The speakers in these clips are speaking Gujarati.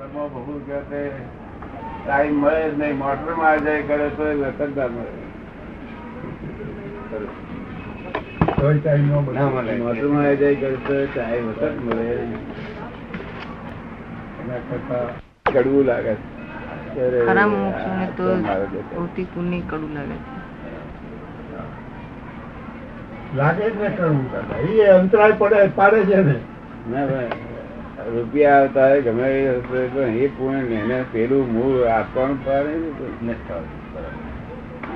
કર્મો ભોગવું કે તે ટાઈમ મળે જ નહીં મોટરમાં આવી જાય કરે તો વખત ના મળે. તોય ટાઈમ ન મળે. ના મળે. મોટરમાં આવી જાય કરે તો ટાઈમ વખત મળે. એના કરતા કડવું લાગે. ખરા તો આ મારો બેટો. ભૌતિક પુણ્ય કડવું લાગે લાગે જ ને દાદા. એ અંતરાય પડે પાડે છે ને. ના ભાઈ. રૂપિયા આવતા હોય ગમે પણ એ પૂર્ણ એને પેલું મૂળ આપવાનું ને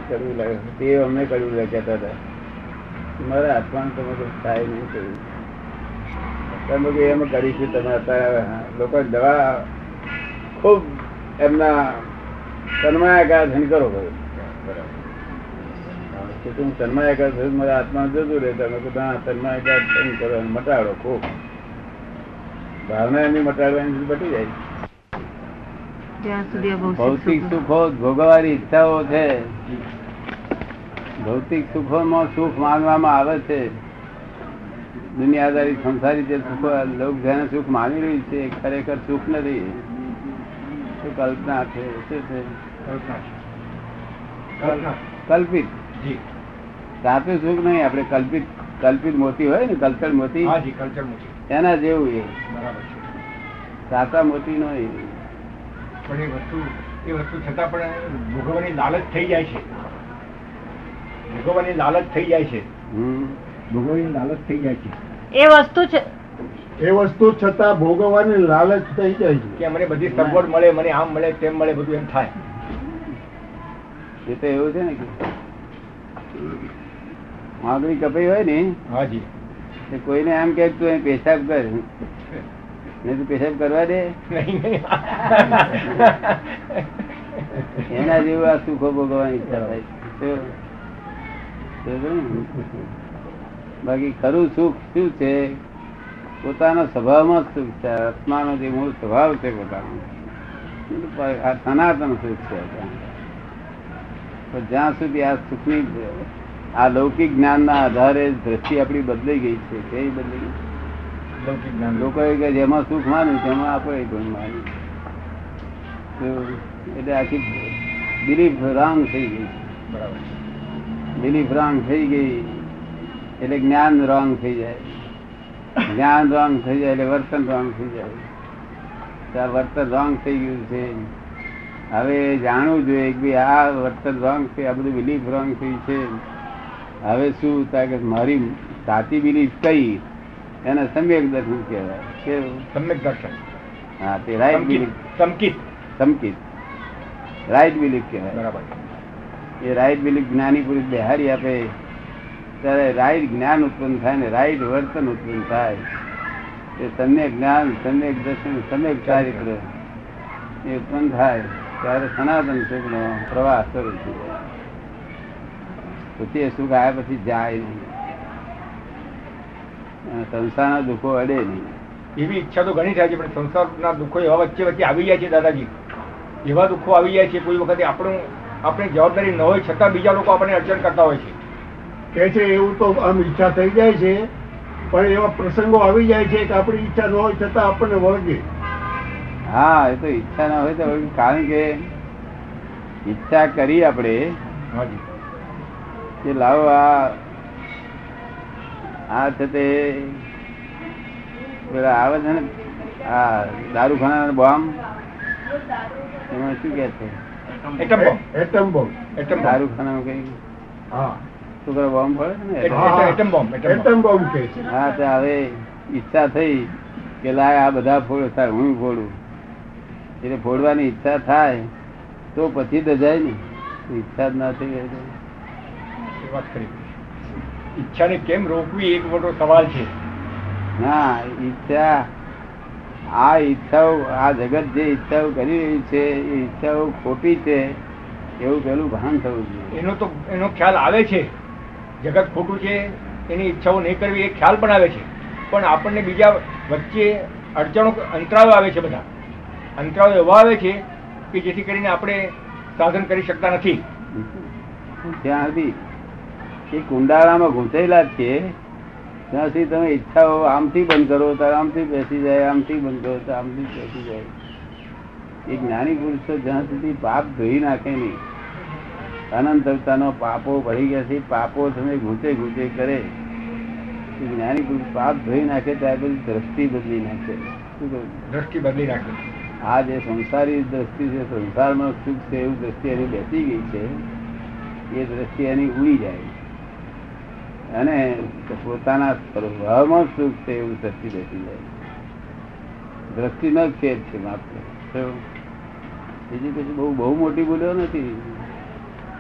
કરવું લાગે? તે અમને કરવું લાગે કહેતા હતા. મારા આપવાનું તમે તો થાય નહીં કર્યું તમે કે એમ કરીશું તમે અત્યારે લોકો દવા ખૂબ એમના તન્માયાકાર ધન કરો કહ્યું કે તું તન્માયાકાર મારા આત્મા જતું રહે તમે હા તન્માયાકાર ધન કરો મટાડો ખૂબ. ભાવના એમની મટાડવાની બટી જાય. જ્યાં સુધી આ ભૌતિક ભૌતિક સુખો ભોગવવાની ઈચ્છાઓ છે. ભૌતિક સુખોમાં સુખ માનવામાં આવે છે. દુનિયાદારી સંસારી જે સુખો લોક જેને સુખ માની રહ્યું છે ખરેખર સુખ નથી. શું કલ્પના છે શું છે. કલ્પિત. સાચું સુખ નહીં આપણે કલ્પિત કલ્પિત મોતી હોય ને કલ્ચર મોતી. કલ્ચર મૂકી એના જેવું એ છે. સાચા મોટી નો એ. પણ એ વસ્તુ એ વસ્તુ છતાં પણ ભોગવવાની લાલચ થઈ જાય છે. ભોગવવાની લાલચ થઈ જાય છે. ભોગવવાની લાલચ થઈ જાય છે. એ વસ્તુ છે. એ વસ્તુ છતાં ભોગવવાની લાલચ થઈ જાય છે. કે મને બધી સગવડ મળે મને આમ મળે તેમ મળે બધું એમ થાય. એ તો એવું છે ને કે આંગળી કપાઈ હોય ને. હા જી તે કોઈને એમ કે તું અહીં પેશાબ કર. નહીં તું પેશાબ કરવા દે. નહીં નહીં. એના જેવું આ સુખો ભોગવવાની ઈચ્છા થાય. શું? શું છે ને? બાકી ખરું સુખ શું છે? પોતાના સ્વભાવમાં જ સુખ છે આત્માનો જે મૂળ સ્વભાવ છે પોતાનો. આ સનાતન સુખ છે. પણ જ્યાં સુધી આ સુખની આ લૌકિક જ્ઞાનના આધારે દ્રષ્ટિ આપણી બદલાઈ ગઈ છે. કઈ બદલાઈ ગઈ? લૌકિક જ્ઞાન. લોકો કે જેમાં સુખ માન્યું તેમાં આપણે ગુણ માન્યું એટલે આખી બિલીફ રાંગ થઈ ગઈ. બરાબર. બિલીફ રાંગ થઈ ગઈ એટલે જ્ઞાન રોંગ થઈ જાય. જ્ઞાન રોંગ થઈ જાય એટલે વર્તન રોંગ થઈ જાય. વર્તન રોંગ થઈ ગયું છે. હવે જાણવું જોઈએ કે આ વર્તન રોંગ છે આ બધું બિલીફ રોંગ થઈ છે. હવે શું થાય કે મારી સાચી બિલીફ કઈ એને સમ્યક દર્શન કહેવાય. કેવું સમ્યક દર્શન. હા તે રાઈટ બિલીફ સંકિત સંકિત રાઈટ બિલીફ કહેવાય. બરાબર. એ રાઈટ બિલીફ જ્ઞાની પુરુષ બિહારી આપે. ત્યારે રાઈટ જ્ઞાન ઉત્પન્ન થાય ને રાઈટ વર્તન ઉત્પન્ન થાય. એ સમ્યક જ્ઞાન સમ્યક દર્શન સમ્યક ચારિત્ર એ ઉત્પન્ન થાય. ત્યારે સનાતન સુખનો પ્રવાહ શરૂ થઈ પછી સુખ આવ્યા પછી જાય નહીં. સંસારના દુઃખો અડે નહીં. એવી ઈચ્છા તો ઘણી થાય છે પણ સંસારના દુઃખો એવા વચ્ચે વચ્ચે આવી જાય છે દાદાજી. એવા દુઃખો આવી જાય છે કોઈ વખતે આપણું આપણી જવાબદારી ન હોય છતાં બીજા લોકો આપણને અડચણ કરતા હોય છે. કે છે એવું તો આમ ઈચ્છા થઈ જાય છે પણ એવા પ્રસંગો આવી જાય છે કે આપણી ઈચ્છા ન હોય છતાં આપણને વળગે. હા એ તો ઈચ્છા ના હોય તો કારણ કે ઈચ્છા કરી આપણે હાજી. કે લાવો આ આ છે તે પેલા આવે છે ને આ દારૂખાના બોમ્બ? એમાં શું કે છે? Atom bomb. Atom bomb. Atom bomb. કઈ? હા. છોકરા બોમ્બ પડે ને? એટ- એટલે. એટ- એટમ બોમ્બ એટમ બોમ્બ. કે હા તો હવે ઈચ્છા થઈ કે લાય આ બધા ફોડ થાય હું ફોડું? એટલે ફોડવાની ઈચ્છા થાય તો પછી દજાય ને. ઈચ્છા જ ના થઈ હોય તો. કરી ઈચ્છાને કેમ રોકવી એક મોટો સવાલ છે. ના ઈચ્છા આ ઈચ્છાઓ આ જગત જે ઈચ્છાઓ કરી રહી છે એ ઈચ્છાઓ ખોટી છે એવું પેલું ભાન થવું જોઈએ. એનો તો એનો ખ્યાલ આવે છે. જગત ખોટું છે એની ઈચ્છાઓ નહીં કરવી એ ખ્યાલ પણ આવે છે. પણ આપણને બીજા વચ્ચે અડચણો અંતરાળો આવે છે બધા. અંતરાળો એવા આવે છે કે જેથી કરીને આપણે સાધન કરી શકતા નથી. ત્યાં સુધી એ કુંડાળામાં ઘૂંચેલા જ છે ત્યાં સુધી તમે ઈચ્છાઓ આમથી બંધ કરો તો આમથી બેસી જાય આમથી બંધ કરો તો આમથી બેસી જાય. એ જ્ઞાની પુરુષો જ્યાં સુધી પાપ ધોઈ નાખે નહીં અનંત અવતારનો પાપો ભરી ગયા છે પાપો તમે ઘૂંચે ઘૂંચે કરે. એ જ્ઞાની પુરુષ પાપ ધોઈ નાખે ત્યાર પછી દ્રષ્ટિ બદલી નાખે. શું દ્રષ્ટિ બદલી નાખે. આ જે સંસારી દ્રષ્ટિ છે સંસારમાં સુખ છે એવું દ્રષ્ટિ એની બેસી ગઈ છે એ દ્રષ્ટિ એની ઉડી જાય. અને પોતાના સ્વભાવમાં સુખ છે એવું દ્રષ્ટિ બેસી જાય. દ્રષ્ટિનો જ ફેર છે માત્ર. બીજી પછી બહુ બહુ મોટી ભૂલો નથી.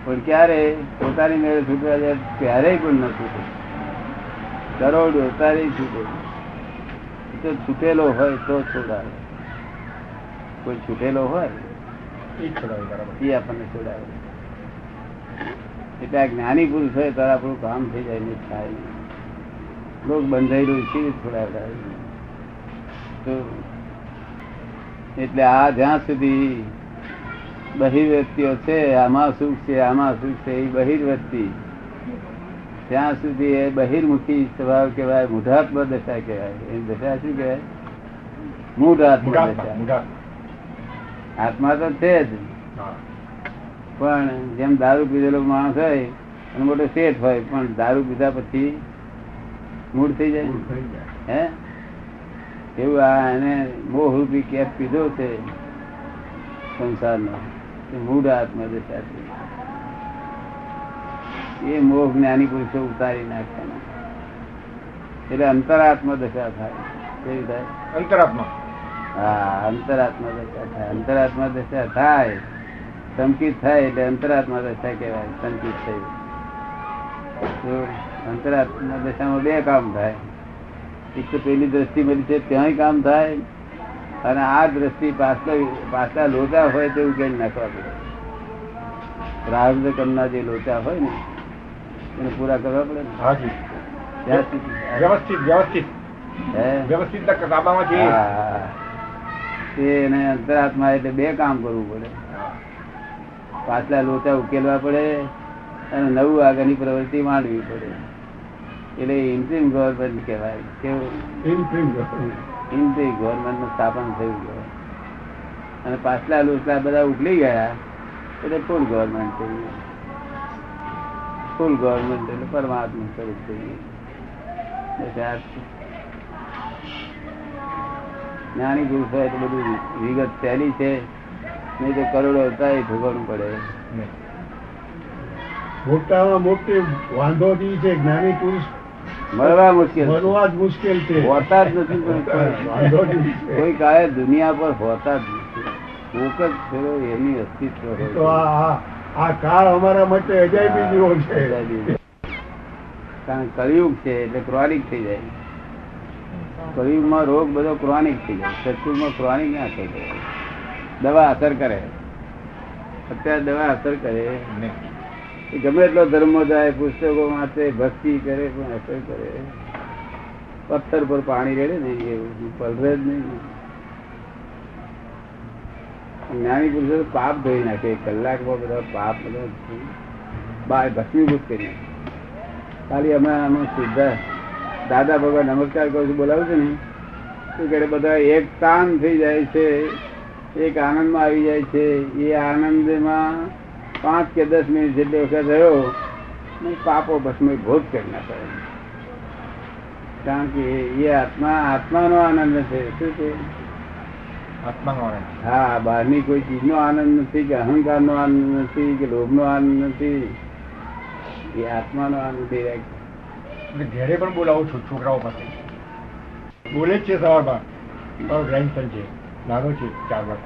પણ ક્યારે પોતાની મેળે છૂટવા જાય ક્યારેય પણ ન છૂટે. કરોડ અવતારે છૂટે. તો છૂટેલો હોય તો છોડાવે. કોઈ છૂટેલો હોય એ આપણને છોડાવે. એટલે આ જ્ઞાની પુરુષ હોય ત્યારે આપણું કામ થઈ જાય ને થાય. લોક બંધાયેલું છે થોડા તો એટલે આ જ્યાં સુધી બહિર્વ્યક્તિઓ છે આમાં સુખ છે આમાં સુખ છે એ બહિર્વ્યક્તિ. ત્યાં સુધી એ બહિર્મુખી સ્વભાવ કહેવાય મૂઢાત્મ દશા કહેવાય. એ દશા શું કહેવાય? મૂઢ આત્મા દશા. આત્મા તો છે જ. પણ જેમ દારૂ પીધેલો માણસ હોય અને મોટો શેઠ હોય પણ દારૂ પીધા પછી મૂળ થઈ જાય. હે? એવું આ એને મોહ રૂપી કેપ પીધો છે સંસારનો. એ આત્મા આત્મદશા છે. એ મોહ જ્ઞાની પુરુષો ઉતારી નાખવાના એટલે અંતરાત્મા દશા થાય. કેવી થાય? અંતરાત્મા. હા અંતરાત્મા દશા થાય. અંતરાત્મા દશા થાય. સંકિત થાય એટલે અંતરાત્મા દશા કહેવાય સંકિત થઈ અંતરાત્મા દશામાં બે કામ થાય એક તો પેલી દ્રષ્ટિ મળી છે ત્યાંય કામ થાય અને આ દ્રષ્ટિ પાછલા પાછલા લોચા હોય તે ઉકેલી નાખવા પડે. પ્રારબ્ધ કરના જે લોચા હોય ને એને પૂરા કરવા પડે વ્યવસ્થિત વ્યવસ્થિત. વ્યવસ્થિત એને અંતરાત્મા એટલે બે કામ કરવું પડે. પાછલા લોચા ઉકેલવા પડે અને નવું આગળની પ્રવૃત્તિ માંડવી પડે. એટલે ઇન્ટ્રીમ ગવર્મેન્ટ કહેવાય. કેવું? Interim government. ગવર્મેન્ટનું સ્થાપન થયું કહેવાય અને પાછલા લોચલા બધા ઉકલી ગયા. એટલે ફૂલ ગવર્મેન્ટ થઈ ગયું. ફૂલ ગવર્મેન્ટ એટલે પરમાત્મા સ્વરૂપ થઈ ગયું. જ્ઞાની પુરુષ હોય તો બધું વિગત સહેલી છે. નહીં તો કરોડો હતા એ ભોગવવું પડે મોટામાં મોટી વાંધો ઈ છે જ્ઞાની પુરુષ મળવા મુશ્કેલ મળવા જ મુશ્કેલ છે. હોતા જ નથી કોઈ- કાળે દુનિયા પર હોતા જ નથી. કોક જ થયો એની અસ્તિત્વ તો આ આ- આ કાળ અમારા માટે અજાયબી જેવો છે. કારણ કળિયુગ છે એટલે ક્રોનિક થઈ જાય. કળિયુગમાં રોગ બધો ક્રોનિક થઈ જાય. સત્યુગમાં ક્રોનિક ના થઈ જાય. દવા અસર કરે. અત્યારે દવા અસર કરે નહીં. ગમે એટલો ધર્મો જાય, પુસ્તકો વાંચે, ભક્તિ કરે, પણ અસર કરે. પથ્થર પર પાણી રેડે ને એવું પલરે જ નહીં. જ્ઞાની પુરુષો પાપ ધોઈ નાખે કલાક કલાકમાં બધા પાપ બધા ભસમી ભસ્મીભૂત કરી ખાલી હમણાં અમે સીધા દાદા ભગવાન નમસ્કાર કરું છું, બોલાવું છું ને. શું કરે બધા એક તાન થઈ જાય છે. એક આનંદમાં આવી જાય છે. એ આનંદમાં પાંચ કે દસ મિનિટ જેટલી વખત રહ્યો ને પાપો ભસ્મીભૂત કરી નાખે કારણ કે એ આત્મા આત્માનો આનંદ છે. શું છે? આત્માનો આનંદ. હા બહારની કોઈ ચીજનો આનંદ નથી કે અહંકારનો આનંદ નથી કે લોભનો આનંદ નથી. એ આત્માનો આનંદ થઈ એટલે ઘેરે પણ બોલાવું છું છોકરાઓ પાસે. બોલે જ છે સવારમાં. મારો ગ્રેન્ડસન છે. નાનો છે ચાર વર્ષ.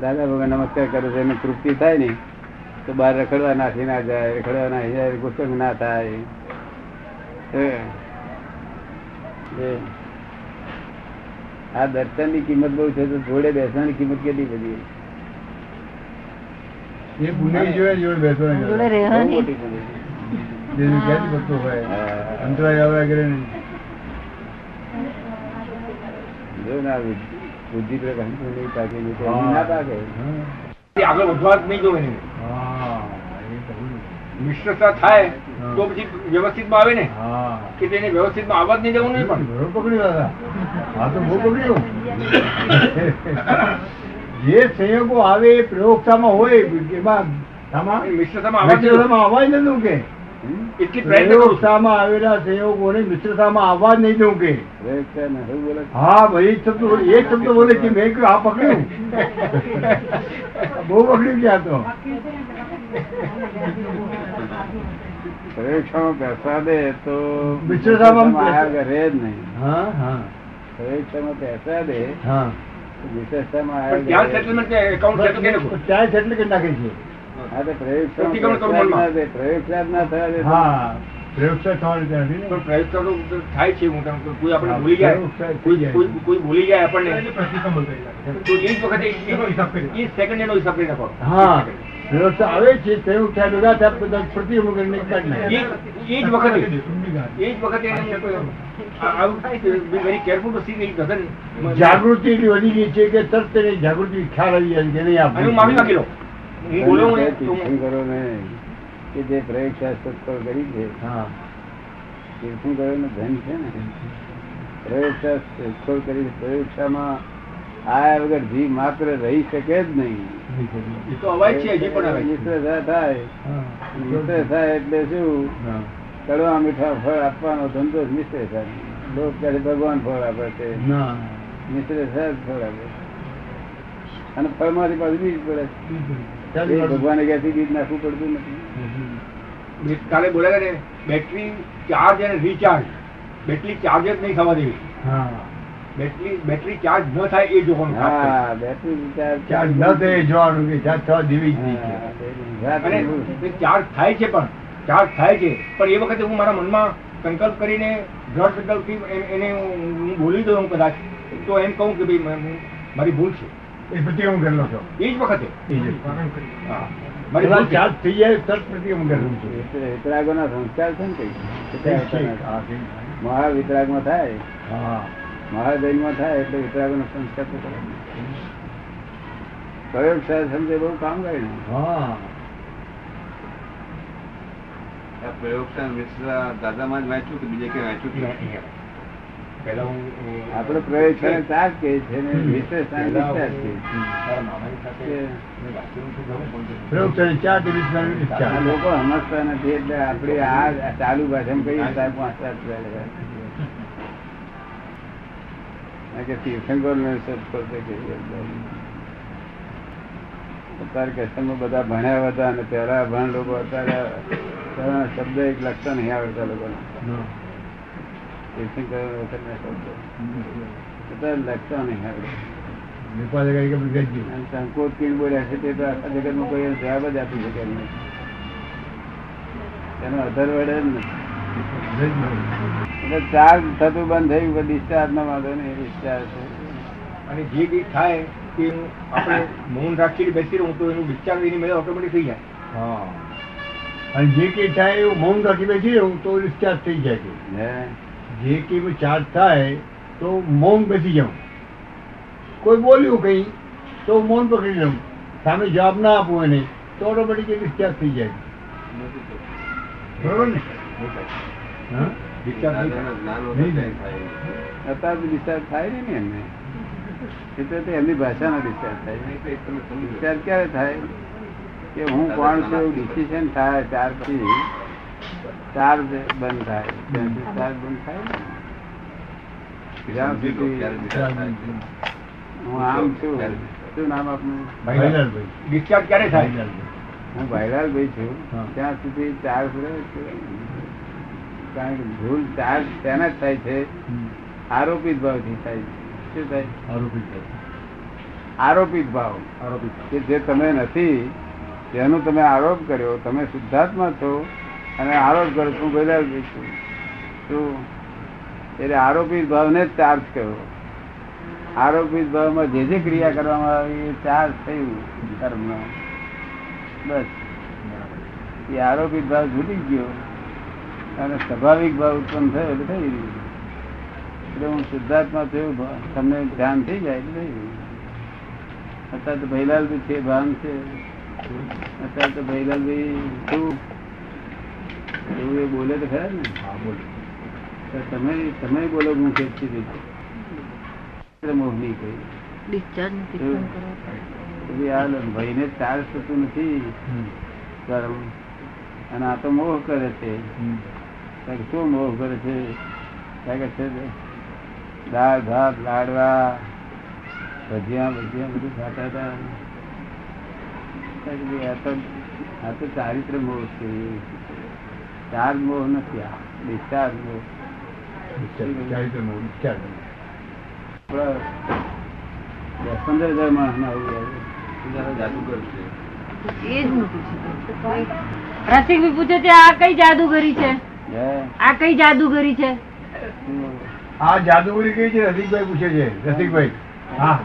દાદા ભગવાન નમસ્કાર કરે છે એને તૃપ્તિ થાય ને તો બહાર રખડવા નાખી ના જાય રખડવા નાખી જાય ગુસ્સો ના થાય. આ દર્શનની કિંમત બહુ છે તો જોડે બેસવાની કિંમત કેટલી બધી એ પુણ્ય જોડે જોડે બેસવાની જોડે રહેવાની. મોટી ક્યાંથી બધું હોય. અંતરાય આવે વગેરે નહીં. જો ને આ બુદ્ધિ- બુદ્ધિ પ્રકાશ નહીં પાકે નહીં તો એની ના પાકે આગળ વધવા જ નહીં જોવે ને. હા, એ તો હોય. મિશ્રતા થાય તો પછી વ્યવસ્થિતમાં આવે ને? કે તેને વ્યવસ્થિતમાં આવવા જ નહીં જવું નહીં પણ? દાદા. હા તો બહુ પકડ્યું જે સંયોગો આવે એ પ્રયોગતામાં હોય એમાં મિશ્રતામાં. આવવા જ નથી કે? એટલી પ્રયત્ન કરું છું. પ્રયોગશાળામાં આવેલા સંયોગોને મિશ્રતામાં આવવા જ નહીં દઉં કે. પ્રયોગ છે ને શું બોલે છે? હા ભાઈ શબ્દ એ શબ્દ બોલે છે મેં કહ્યું આ પકડ્યું. બહુ પકડ્યું ક્યાં તો? પ્રયોગશાળામાં બેસવા દે તો મિશ્રતામાં આયા જ નહીં. હા બેસવા દે હા. વિશેષતામાં ત્યાં સેટલમેન્ટ એકાઉન્ટ સેટલ કરી નાખે છે. હા તો. પ્રયોગશાળા ના થવા દે તો. હા પ્રયોગશાળા થવાની ત્યાં નથી ને. પણ પ્રયોગ કરવો તો થાય છે હું કોઈ આપણે ભૂલી જાય. કોઈ થઈ જાય. કોઈ- કોઈ ભૂલી જાય આપણને. તો વખતે સેકન્ડ એનો હિસાબ કરી નાખો. હા પ્રયોગશાળા આવે છે થયા બધા એ જ વખતે. એ જ વખતે ડઝન્ટ જાગૃતિ એટલી વધી ગઈ છે કે તરત જાગૃતિ ખ્યાલ આવી જાય કે નહીં આપણે માફી માંગી લઉં. તીર્થંકરો ને. કે જે પ્રયોગ શાસ્ત્ર કરી છે હા. તીર્થંકરોનું ધન છે ને? પ્રયોગશાળા શોધખોળ કરી પ્રયોગશામાં આયા વગર જીવ માત્ર રહી શકે જ નહીં. થાય એટલે શું. કડવા મીઠા ફળ આપવાનો ધંધો જ મિશ્ર થાય લોક કહે ભગવાન ફળ આપે છે. મિશ્ર થાય ફળ આપે અને ફળમાંથી પાછું બીજ પડે. ભગવાને ક્યાંથી બીજ નાખવું પડતું નથી. કાલે બોલ્યા ને બેટરી ચાર્જ અને રિચાર્જ બેટરી ચાર્જ જ નહીં થવા દેવી. બેટરી બેટરી ચાર્જ ન થાય એ જોવાનું હા બેટરી ચાર્જ ન થાય એ જોવાનું કે ચાર્જ થવા દેવી જ નહીં ચાર્જ થાય છે પણ ચાર્જ થાય છે. પણ એ વખતે હું મારા મનમાં સંકલ્પ કરીને દ્રઢ સંકલ્પથી એને હું હું બોલી દઉં કદાચ. તો એમ કહું કે ભાઈ મારી ભૂલ છે. એ પ્રતિક્રમણ કરેલો છો એ જ વખતે એ જ. હા, મારી પેલા ભૂલ છે. ચાર્જ થઈ જાય તરત પ્રતિક્રમણ કરેલું છે વિતરા- વિતરાગોના સંસ્કાર છે ને કઈ ઠીક છે. હા, ઠીક છે. મહાવિતરાગમાં થાય હા મહાજૈનમાં થાય એટલે વિતરાગોનો સંસ્કાર તો કરે પ્રયોગશાળા સમજે બહુ કામ કરે ને હા આ પ્રયોગશાળા મિશ્ર દાદામાં જ વાંચ્યું કે બીજે ક્યાં વાંચ્યું કે પહેલા કરે ચાર કે છે. ને વિશેષણ છે લોકો સમજતા નથી એટલે આપડે આ ચાલુ ભાષામાં કહીએ સાહેબ પાંચ સાત કે તીર્થંકર ને અત્યારે કસ્ટમર બધા ભણ્યા હતા અને પહેલા ભણ લોકો અત્યારે શબ્દ એક લક્ષણ નહીં આવડતા લોકોને. તીર્થંકર વખતના શબ્દો અત્યારે લખતા નહીં આવડે વેપાર જગ્યાએ કે બધું ગજ્જુ. અને સંકોચ કીણ બોલ્યા છે તે તો આખા જગતમાં કોઈ જવાબ જ આપી શકે એમ એનો અધર વડે જ એટલે ચાર્જ થતું બંધ થયું ડિસ્ચાર્જ ના વાંધો ને ડિસ્ચાર્જ છે. અને જે બી થાય તે આપણે મૌન રાખીને બેસી રહું તો એનું વિચાર એની મેળે ઓટોમેટિક થઈ જાય. હા. અને જે કઈ થાય એવું મૌન રાખી બેસી રહું તો ડિસ્ચાર્જ થઈ જાય છે. જે કઈ ચાર્જ થાય તો મૌન બેસી જાઉં. કોઈ બોલ્યું કઈ તો મૌન પકડી લઉં. સામે જવાબ ના આપું એને તો ઓટોમેટિક ડિસ્ચાર્જ થઈ જાય. બરોબર ને? એમને. એટલે એમની ભાષાનો ડિસ્ચાર્જ થાય. discharge ક્યારે થાય? કે હું કોણ છું ડિસિઝન થાય ત્યાર પછી ચાર્જ બંધ થાય ચાર્જ બંધ થાય. હું આમ છું. શું નામ આપનું? ડિસ્ચાર્જ ક્યારે થાય? હું ભાઈલાલ ભાઈ છું ત્યાં સુધી ચાર્જ રહે છે. કારણ કે ભૂલ ચાર્જ તેના જ થાય છે. આરોપિત ભાવથી થાય છે. શું થાય? આરોપી ભાવ. આરોપિત ભાવ. આરોપિત કે જે તમે નથી જેનો તમે આરોપ કર્યો તમે શુદ્ધાત્મા છો અને આરોપ કરો છું ભાઈલાલભાઈ છું શું એટલે આરોપિત ભાવને જ ચાર્જ કર્યો. આરોપિત ભાવમાં જે જે ક્રિયા કરવામાં આવી એ ચાર્જ થયું કર્મ બસ. એ આરોપિત ભાવ છૂટી ગયો અને સ્વાભાવિક ભાવ ઉત્પન્ન થયો એટલે થઈ ગયું. એટલે હું શુદ્ધાત્મા થયું તમને ધ્યાન થઈ જાય એટલે થઈ ગયું. અત્યારે તો ભૈલાલ બી છે, ભાન છે. અત્યારે તો ભૈલાલ બી શું? એવું એ બોલે તો ખરા ને? હા બોલો. તમે તમે બોલો હું ખેંચી દીધું મોહની કહી. ભાઈને ચાર્જ થતું નથી. કર્મ અને આ તો મોહ કરે છે. શું મોહ કરે છે? કે છે દાળ ભાત લાડવા ભજીયા ભજીયા બધું ખાતા હતા. આ તો આ તો ચારિત્ર મોહ છે. ચાર મોહ નથી આ ડિસ્ચાર્જ મોહ દસ પંદર હજાર માણસ ના આવું જાદુગર છે એ જ હું પૂછું છું. રસિકભાઈ પૂછે છે આ કઈ જાદુગરી છે હે? આ કઈ જાદુગરી છે? આ જાદુગરી કઈ છે રસિકભાઈ પૂછે છે રસિકભાઈ હા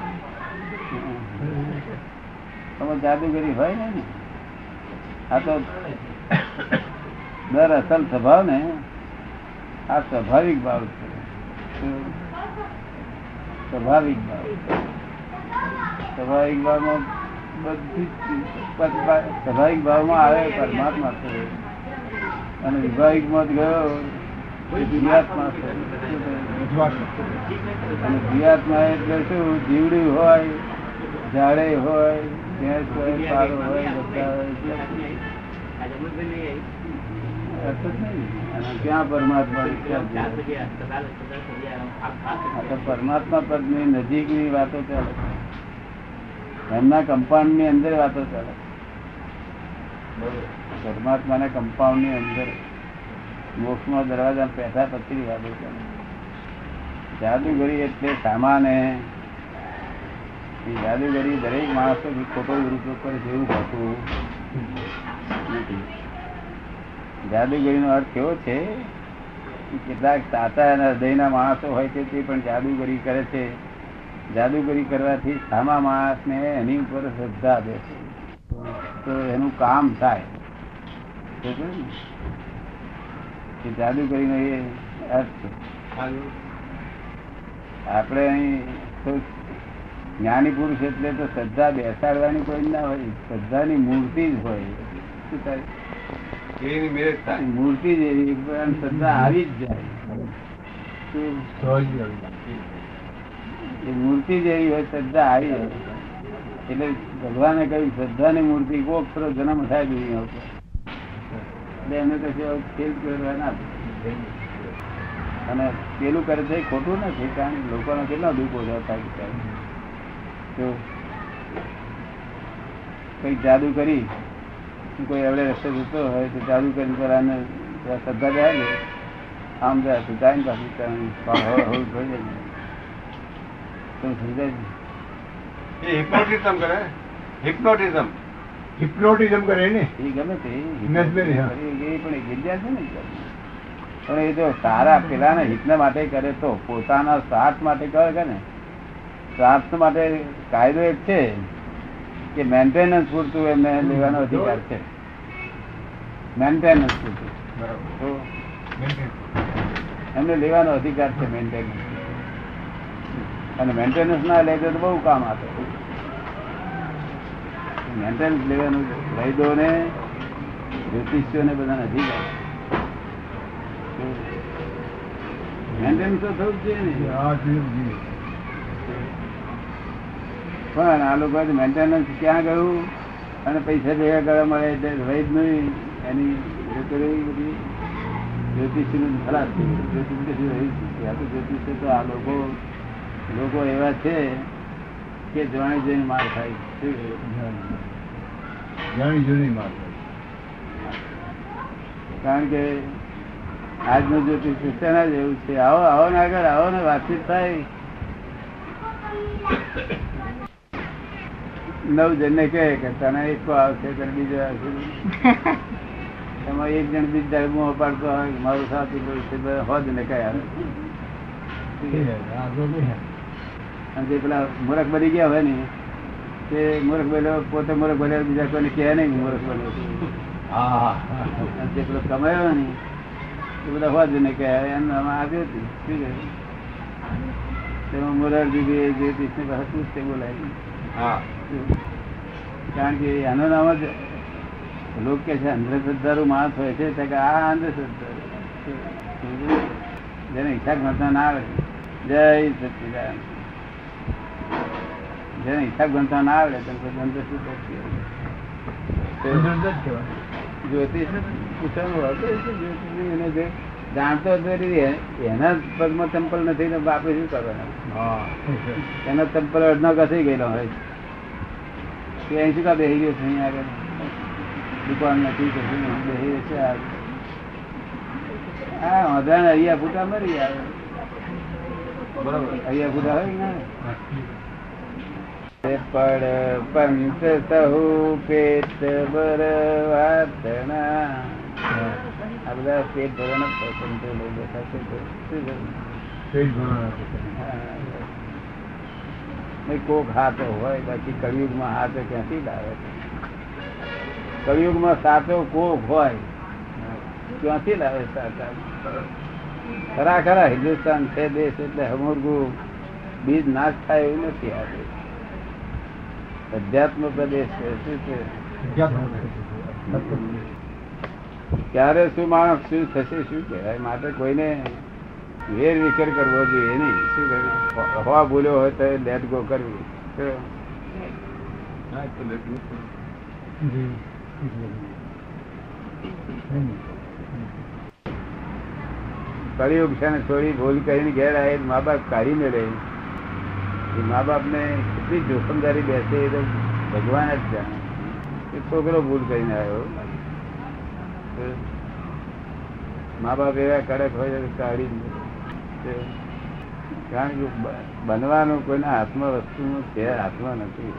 તમે જાદુગરી હોય ને ને આ તો દર અસલ સ્વભાવ ને આ સ્વાભાવિક ભાવ છે. સ્વાભાવિક ભાવ. સ્વાભાવિક ભાવમાં બધી સ્વાભાવિક ભાવમાં આવે પરમાત્મા છે. અને વિભાવિકમાં જ ગયો એ જીવાત્મા અને જીવાત્મા એટલે શું? જીવડું હોય, ઝાડે હોય, ભેંસ હોય, પારો હોય, બધા હોય. ક્યાં પરમાત્મા પરમાત્મા જીવ? ની નજીકની વાતો ચાલે. એમના કમ્પાઉન્ડની અંદર વાતો ચાલે. પરમાત્મા ના કમ્પાઉન્ડની અંદર. મોક્ષમાં દરવાજા પેઠા પછીની વાતો ચાલે. જાદુગરી એટલે સામાન એ જાદુગરી દરેક માણસો ખોટો દુરુપયોગ કરે જેવું હોતું નથી. જાદુગરીનો અર્થ કેવો છે કે કેટલાક સાચા અને હૃદયના માણસો હોય છે તે પણ જાદુગરી કરે છે. જાદુગરી કરવાથી સામા માણસને એની ઉપર શ્રદ્ધા આપે છે. તો એનું કામ થાય. ને? કે જાદુગરીનો એ અર્થ છે. આપણે અહીં જ્ઞાની પુરુષ એટલે તો શ્રદ્ધા બેસાડવાની કોઈ ના હોય. શ્રદ્ધાની મૂર્તિ જ હોય. શું થાય? એની મેરેજ થાય. મૂર્તિ જેવી શ્રદ્ધા આવી જ જાય. એ મૂર્તિ જેવી હોય શ્રદ્ધા આવી જાય. એટલે ભગવાને કહ્યું શ્રદ્ધાની મૂર્તિ કોક ખરો જન્મ થાય દુનિયા ઉપર. એટલે એને તો શું ખેલ કરવા ના અને પેલું કરે છે ખોટું નથી કારણ કે લોકોનો કેટલા દુઃખ ઓછા થાય કઈ જાદુ કરી. કોઈ એવડે રસ્તે જતો હોય તો ચાલુ કરી પેલા શ્રદ્ધા જાય ને. આમ જાય તો જાય ને પાછું હવે થઈ જાય. તમે સમજાય એ હિપ્નોટિઝમ કરે? હિપ્નોટિઝમ હિપ્નોટિઝમ કરે ને? એ ગમે તે એ પણ એક જગ્યા છે ને પણ એ જો સારા પેલાને હિતના માટે કરે તો પોતાના સ્વાર્થ માટે કરે કે ને. સ્વાર્થ માટે કાયદો એક છે. કે મેન્ટેનન્સ પૂરતું એમને લેવાનો અધિકાર છે. મેન્ટેનન્સ પૂરતું. એમને લેવાનો અધિકાર છે મેન્ટેનન્સ અને મેન્ટેનન્સ ના લે તો બહુ કામ આપે. મેન્ટેનન્સ લેવાનું વૈદોને જ્યોતિષીઓને બધાને અધિકાર મેન્ટેનન્સ તો થવું જ જોઈએ ને. પણ આ લોકો મેન્ટેનન્સ ક્યાં ગયું? અને પૈસા ભેગા કરવા મળે એટલે વૈદ નહીં. એની બધી જ્યોતિષનું ખરાબ છે જ્યોતિષ કશું જ આ તો જ્યોતિષ તો આ લોકો લોકો એવા છે કે જાણી જોઈને માર થાય જાણી જોઈને માર થાય કારણ કે આજનું જ્યોતિષ શેના જેવું છે? આવો આવો ને આગળ આવો ને વાતચીત થાય. નવ જણને કહે કે તને એક આવશે તને બીજો આવશે. એમાં એક જણ બીજા મોં પાડતો હોય મારું સાથી બોલું છે બધા હોજ ને કઈ આવે અને જે પેલા મૂર્ખ બની ગયા હોય ને તે મૂર્ખ બન્યો પોતે મૂર્ખ બન્યો બીજા કોઈને કહે નહીં કે મૂર્ખ બન્યો. હા અને જે પેલો કમાયો ને એ બધા હોજ ને કહે એમ આવ્યું હતી. શું કહ્યું તેમાં મોરારજી જે કૃષ્ણ પાસે પૂછતે બોલાય? હા. કારણ કે એનું નામ જ લોક કે છે અંધશ્રદ્ધાળુ માણસ હોય છે કે આ અંધશ્રદ્ધા જેને હિસાબ ગણતા ના આવે. જય સચિદાન જેને હિસાબ ગણતા ના આવડે તો પછી અંધશ્રુત જ કહેવાય. જ્યોતિષ પૂછવાનું હતું શું જ્યોતિષ એને જે જાણતો એના પગમાં ચંપલ નથી તો આપણે શું કરવાના? એનો ચંપલ અડધો ઘસી ગયેલો હોય. તે અહીં શું બેહી ગયો છે અહીં આગળ. દુકાન નથી કશું બેસી રહ્યો છે હા વાંધા અહીંયા ફૂટા મરી આવે બરોબર. અહીંયા ફૂટા હોય ને પડ પંચ સહુ પેટ બર વાતણા આ બધા પેટ ભરવાના પસંદ લઈ બેઠા છે. નહીં, કોક હાથો હોય બાકી કળિયુગમાં હાથો ક્યાંથી લાવે? કળિયુગમાં સાચો કોક હોય ક્યાંથી લાવે સાચા? ખરા ખરા હિન્દુસ્તાન છે દેશ એટલે હમુરગું બીજ નાશ થાય એવું નથી આ દેશ અધ્યાત્મ પ્રદેશ છે શું છે. ક્યારે શું માણસ શું થશે શું કહેવાય? માટે કોઈને વેર વિખેર કરવો જોઈએ નહીં શું કરવું? હવા ભૂલ્યો હોય તો લેટ ગો કરવી. કળિયુગ છે ને છોડી ભૂલ કરીને ઘેર આવે મા બાપ કાઢીને રહે. એ મા બાપ ને કેટલી જોખમદારી બેસે એ તો ભગવાન જ જાણે એ છોકરો ભૂલ કરીને આવ્યો. મા બાપ એવા કડક હોય કાઢી દે. કારણ કે બનવાનું કોઈના હાથમાં વસ્તુનું છે હાથમાં નથી.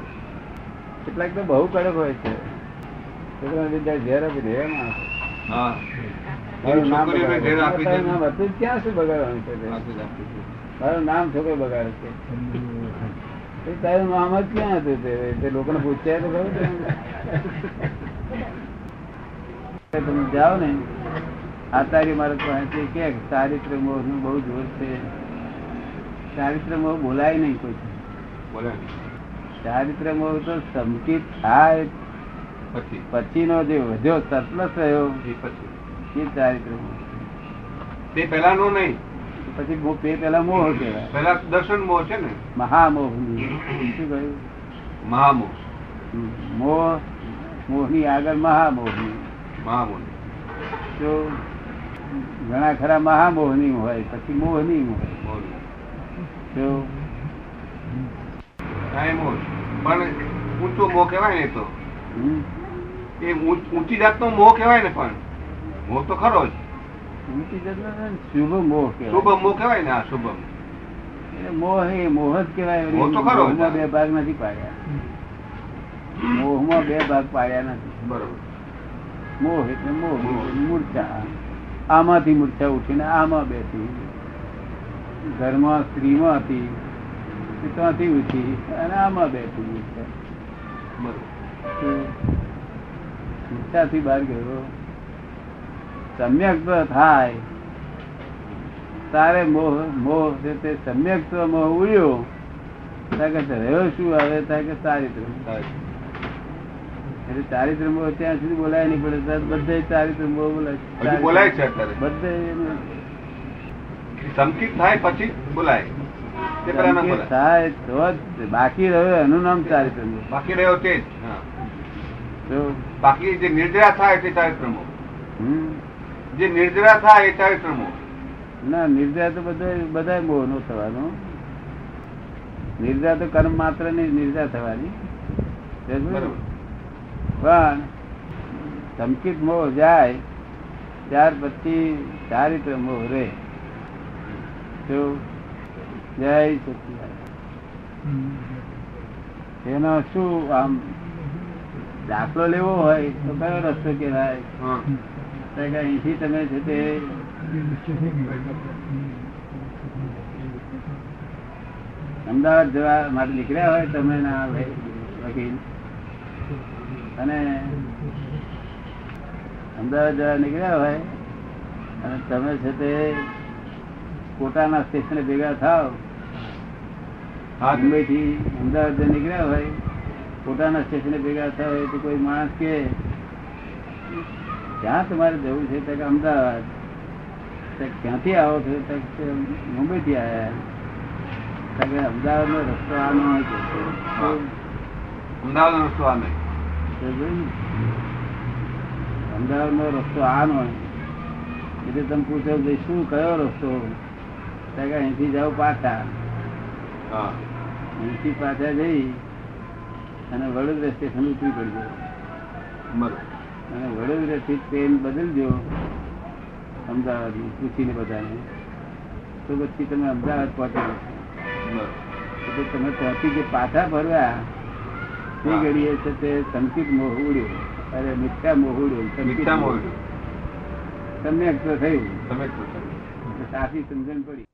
કેટલાક તો બહુ કડક હોય છે. ઝેર આપી દે એમ માણસો. હા. મારું નામ ક્યાં શું બગાડવાનું છે. મારું છોકરો બગાડે છે. તારું નામ જ ક્યાં હતું તે? લોકોને પૂછ્યા તો ખરું તમે જાઓ ને. આચાર્ય મારે પાસેથી કે ચારિત્ર મોહનું બહુ જોર છે. ચારિત્ર મોહ બોલાય નહીં કોઈ. ચારિત્ર મોહ તો સંકિત થાય. પછી? પછીનો જે વધ્યો સતલસ રહ્યો એ ચારિત્ર મોહ. તે પેલાનો નહીં. પછી મોહ તે પેલા મોહ કહેવાય. પેલા દર્શન મોહ છે ને? મહામોહ. શું કહ્યું? મહામોહ. મોહ મોહની આગળ મહામોહની. મહામોહ તો ઘણા ખરા મહામોહની હોય પછી મોહની હોય. પણ ઊંચો મોહ કહેવાય ને તો. એ ઊંચ- જાતનો મોહ કહેવાય ને પણ. મોહ તો ખરો જ. ઊંચી જાતનો શુભ મોહ કહેવાય. શુભમ મોહ કહેવાય ને આ શુભમ મોહ એ મોહ જ કહેવાય. મોહ તો ખરો બે ભાગ નથી પાડ્યા. મોહમાં બે ભાગ પાડ્યા નથી. બરોબર. મોહ એટલે મોહ મોહ. મૂર્છા. આમાંથી મૂર્છા ઉઠીને આમાં બેઠી. ઘરમાં સ્ત્રીમાં હતી ત્યાંથી ઉઠી અને આમાં બેઠી મૂર્છા. મૂર્છાથી બહાર ગયો. સમ્યક થાય. તારે મોહ મોહ છે તે સમ્યક મોહ ઉડ્યો ત્યાં કે રહ્યો શું આવે ત્યાં કે ચારિત્ર એટલે ત્યાં સુધી બોલાય નહીં પડે બધે ચારિત્ર બોલાય બોલાય છે બધે સંકિત થાય પછી બોલાય. તે પેલા ના સંકેત બોલાય. થાય તો બાકી રહ્યો એનું નામ ચારિત્ર બાકી રહ્યો તે જ બાકી જે નિર્જરા થાય તે ચારિત્ર જે નિર્જરા થાય એ ચારિત્ર ના નિર્જરા તો બધા બધા મોહ નો થવાનો. નિર્જા તો કર્મ માત્રની નિર્જા થવાની. બરોબર. પણ ધમકીત મોહ જાય ત્યાર પછી ચારિત્ર મોહ રે તો જય સચિદાન એનો શું આમ દાખલો લેવો હોય તો કયો રસ્તો કહેવાય? હા. અહીંથી તમે છે તે અમદાવાદ જવા માટે નીકળ્યા હોય તમે ના ભાઈ વકીલ? અને અમદાવાદ જવા નીકળ્યા હોય અને તમે છે તે કોટાના સ્ટેશને ભેગા થાવ મુંબઈથી અમદાવાદ નીકળ્યા હોય કોટાના સ્ટેશને ભેગા થાવ હોય તો કોઈ માણસ કે ક્યાં તમારે જવું છે? ત્યાં અમદાવાદ. તો ક્યાંથી આવો છો? ત્યાં મુંબઈથી મુંબઈ થી આવ્યા કારણ કે અમદાવાદનો રસ્તો આ ન હોય અમદાવાદનો રસ્તો આ નહીં? અમદાવાદનો રસ્તો આ નો એટલે તમે પૂછો કે શું કયો રસ્તો? અહીંથી જાઓ પાછા. અહીંથી પાછા જઈ અને વડોદરા સ્ટેશન ઉતરી પડજો. અને વડોદરાથી ટ્રેન બદલજો અમદાવાદની પૂછીને બધાને. તો પછી તમે અમદાવાદ પહોંચી એટલે તમે ત્યાંથી જે પાછા ભરવા તે. ઘડીએ છે તે સંકિત મોહ ઉડ્યો અરે મિથ્યા મોહ ઉડ્યો સંકિત મિથ્યા મોહ મોહ સમ્યક તો થયું. તમે સાચી સમજણ પડી.